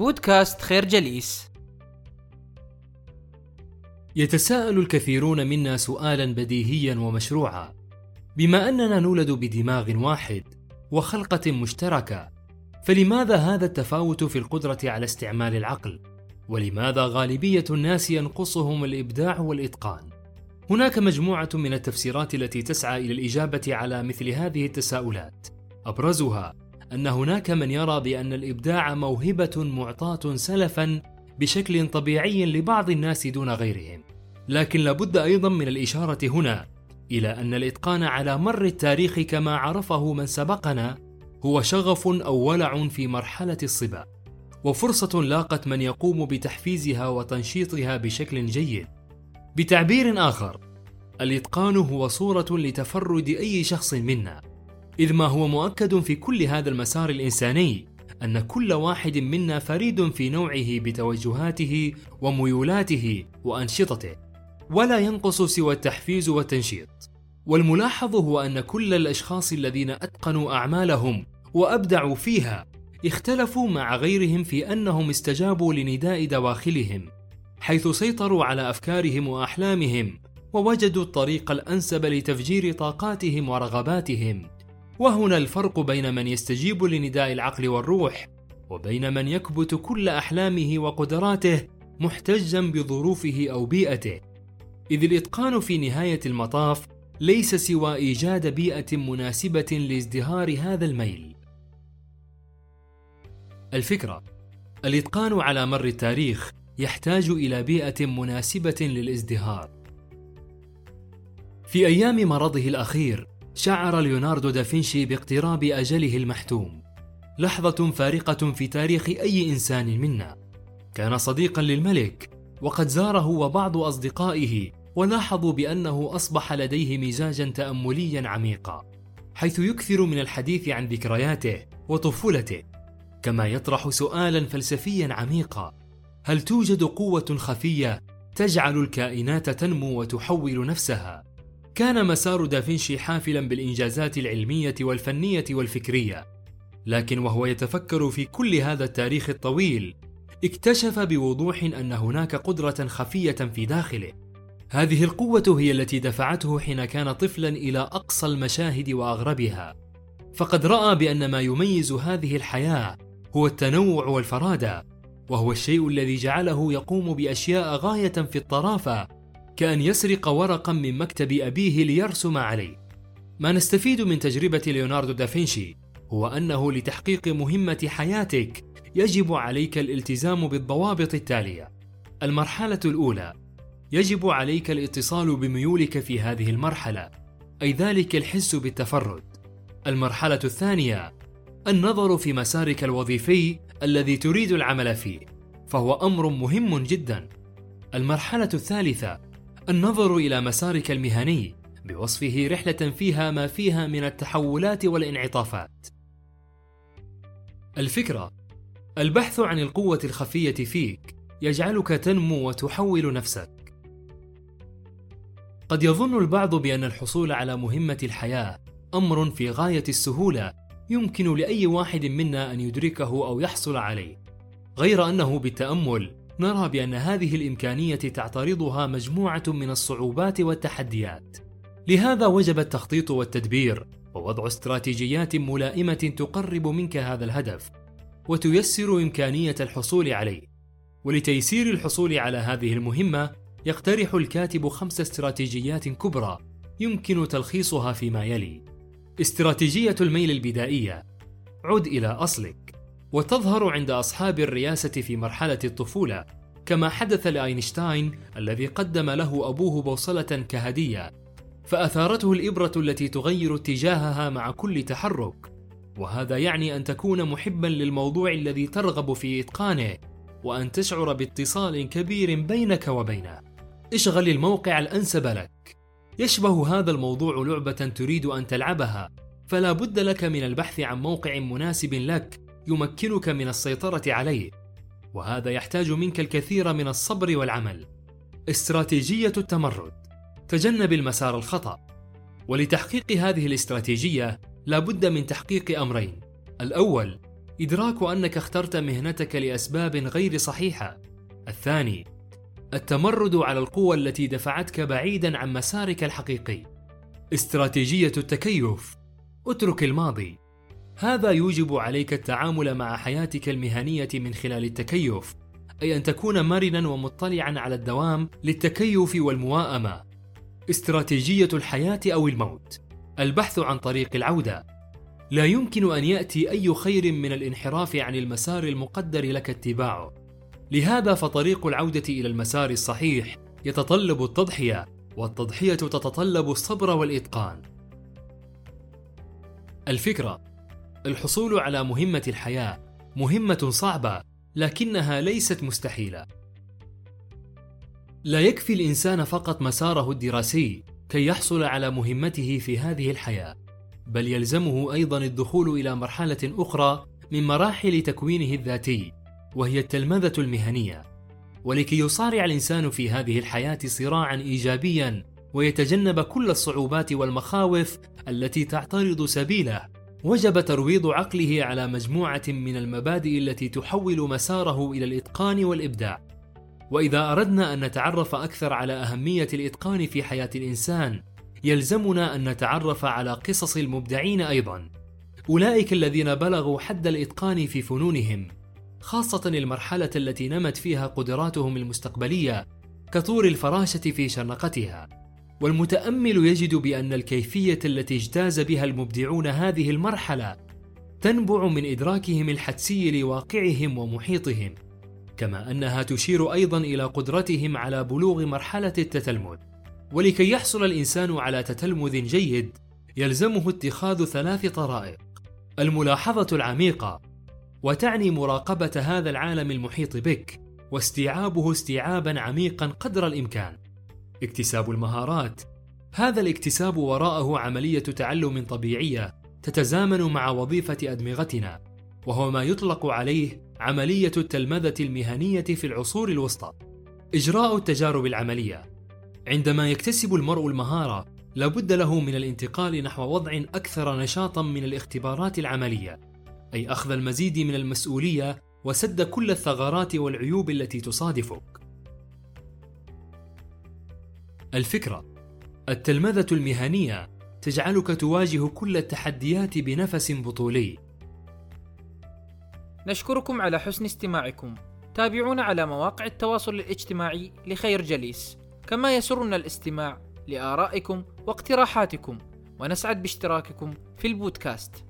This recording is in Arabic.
بودكاست خير جليس. يتساءل الكثيرون منا سؤالا بديهيا ومشروعا. بما أننا نولد بدماغ واحد وخلقة مشتركة فلماذا هذا التفاوت في القدرة على استعمال العقل؟ ولماذا غالبية الناس ينقصهم الإبداع والإتقان؟ هناك مجموعة من التفسيرات التي تسعى إلى الإجابة على مثل هذه التساؤلات. أبرزها أن هناك من يرى بأن الإبداع موهبة معطاة سلفا بشكل طبيعي لبعض الناس دون غيرهم. لكن لابد أيضا من الإشارة هنا إلى أن الإتقان على مر التاريخ كما عرفه من سبقنا هو شغف أو ولع في مرحلة الصبا. وفرصة لاقت من يقوم بتحفيزها وتنشيطها بشكل جيد. بتعبير آخر الإتقان هو صورة لتفرد أي شخص منا. إذ ما هو مؤكد في كل هذا المسار الإنساني أن كل واحد منا فريد في نوعه بتوجهاته وميولاته وأنشطته ولا ينقص سوى التحفيز والتنشيط. والملاحظ هو أن كل الأشخاص الذين أتقنوا أعمالهم وأبدعوا فيها اختلفوا مع غيرهم في أنهم استجابوا لنداء دواخلهم حيث سيطروا على أفكارهم وأحلامهم ووجدوا الطريق الأنسب لتفجير طاقاتهم ورغباتهم. وهنا الفرق بين من يستجيب لنداء العقل والروح وبين من يكبت كل أحلامه وقدراته محتجا بظروفه أو بيئته. إذ الإتقان في نهاية المطاف ليس سوى إيجاد بيئة مناسبة لازدهار هذا الميل. الفكرة الإتقان على مر التاريخ يحتاج إلى بيئة مناسبة للازدهار. في أيام مرضه الأخير شعر ليوناردو دافنشي باقتراب أجله المحتوم. لحظة فارقة في تاريخ أي إنسان منا. كان صديقا للملك وقد زاره وبعض أصدقائه ولاحظوا بأنه أصبح لديه مزاجا تامليا عميقا حيث يكثر من الحديث عن ذكرياته وطفولته. كما يطرح سؤالا فلسفيا عميقا هل توجد قوة خفية تجعل الكائنات تنمو وتحول نفسها؟ كان مسار دافنشي حافلا بالإنجازات العلمية والفنية والفكرية. لكن وهو يتفكر في كل هذا التاريخ الطويل اكتشف بوضوح أن هناك قدرة خفية في داخله. هذه القوة هي التي دفعته حين كان طفلا إلى أقصى المشاهد وأغربها. فقد رأى بأن ما يميز هذه الحياة هو التنوع والفرادة وهو الشيء الذي جعله يقوم بأشياء غاية في الطرافة كأن يسرق ورقا من مكتب أبيه ليرسم عليه. ما نستفيد من تجربة ليوناردو دافنشي هو أنه لتحقيق مهمة حياتك يجب عليك الالتزام بالضوابط التالية. المرحلة الأولى يجب عليك الاتصال بميولك في هذه المرحلة، أي ذلك الحس بالتفرد. المرحلة الثانية النظر في مسارك الوظيفي الذي تريد العمل فيه، فهو أمر مهم جدا. المرحلة الثالثة النظر إلى مسارك المهني بوصفه رحلة فيها ما فيها من التحولات والانعطافات. الفكرة البحث عن القوة الخفية فيك يجعلك تنمو وتحول نفسك. قد يظن البعض بأن الحصول على مهمة الحياة أمر في غاية السهولة يمكن لأي واحد منا أن يدركه أو يحصل عليه غير أنه بالتأمل نرى بأن هذه الإمكانية تعترضها مجموعة من الصعوبات والتحديات. لهذا وجب التخطيط والتدبير ووضع استراتيجيات ملائمة تقرب منك هذا الهدف، وتيسر إمكانية الحصول عليه. ولتيسير الحصول على هذه المهمة، يقترح الكاتب خمس استراتيجيات كبرى يمكن تلخيصها فيما يلي: استراتيجية الميل البدائية: عد إلى أصلك. وتظهر عند أصحاب الرياسة في مرحلة الطفولة كما حدث لأينشتاين الذي قدم له أبوه بوصلة كهدية فأثارته الإبرة التي تغير اتجاهها مع كل تحرك. وهذا يعني أن تكون محبا للموضوع الذي ترغب في إتقانه وأن تشعر باتصال كبير بينك وبينه. اشغل الموقع الأنسب لك. يشبه هذا الموضوع لعبة تريد أن تلعبها فلا بد لك من البحث عن موقع مناسب لك يمكنك من السيطرة عليه. وهذا يحتاج منك الكثير من الصبر والعمل. استراتيجية التمرد. تجنب المسار الخطأ. ولتحقيق هذه الاستراتيجية لا بد من تحقيق أمرين. الأول إدراك أنك اخترت مهنتك لأسباب غير صحيحة. الثاني التمرد على القوى التي دفعتك بعيدا عن مسارك الحقيقي. استراتيجية التكيف. اترك الماضي. هذا يوجب عليك التعامل مع حياتك المهنية من خلال التكيف أي أن تكون مرنا ومطلعا على الدوام للتكيف والمواءمة. استراتيجية الحياة أو الموت. البحث عن طريق العودة. لا يمكن أن يأتي أي خير من الانحراف عن المسار المقدر لك اتباعه. لهذا فطريق العودة إلى المسار الصحيح يتطلب التضحية والتضحية تتطلب الصبر والإتقان. الفكرة. الحصول على مهمة الحياة مهمة صعبة لكنها ليست مستحيلة. لا يكفي الإنسان فقط مساره الدراسي كي يحصل على مهمته في هذه الحياة بل يلزمه أيضا الدخول إلى مرحلة أخرى من مراحل تكوينه الذاتي وهي التلمذة المهنية. ولكي يصارع الإنسان في هذه الحياة صراعا إيجابيا ويتجنب كل الصعوبات والمخاوف التي تعترض سبيله وجب ترويض عقله على مجموعة من المبادئ التي تحول مساره إلى الإتقان والإبداع. وإذا أردنا أن نتعرف أكثر على أهمية الإتقان في حياة الإنسان يلزمنا أن نتعرف على قصص المبدعين أيضا. أولئك الذين بلغوا حد الإتقان في فنونهم خاصة المرحلة التي نمت فيها قدراتهم المستقبلية كطور الفراشة في شرنقتها والمتأمل يجد بأن الكيفية التي اجتاز بها المبدعون هذه المرحلة تنبع من إدراكهم الحدسي لواقعهم ومحيطهم كما أنها تشير أيضا إلى قدرتهم على بلوغ مرحلة التتلمذ. ولكي يحصل الإنسان على تتلمذ جيد يلزمه اتخاذ ثلاث طرائق. الملاحظة العميقة وتعني مراقبة هذا العالم المحيط بك واستيعابه استيعابا عميقا قدر الإمكان. اكتساب المهارات هذا الاكتساب وراءه عملية تعلم طبيعية تتزامن مع وظيفة أدمغتنا وهو ما يطلق عليه عملية التلمذة المهنية في العصور الوسطى. إجراء التجارب العملية عندما يكتسب المرء المهارة لابد له من الانتقال نحو وضع أكثر نشاطا من الاختبارات العملية، أي أخذ المزيد من المسؤولية وسد كل الثغرات والعيوب التي تصادفك. الفكرة التلمذة المهنية تجعلك تواجه كل التحديات بنفس بطولي. نشكركم على حسن استماعكم. تابعونا على مواقع التواصل الاجتماعي لخير جليس. كما يسرنا الاستماع لآرائكم واقتراحاتكم. ونسعد باشتراككم في البودكاست.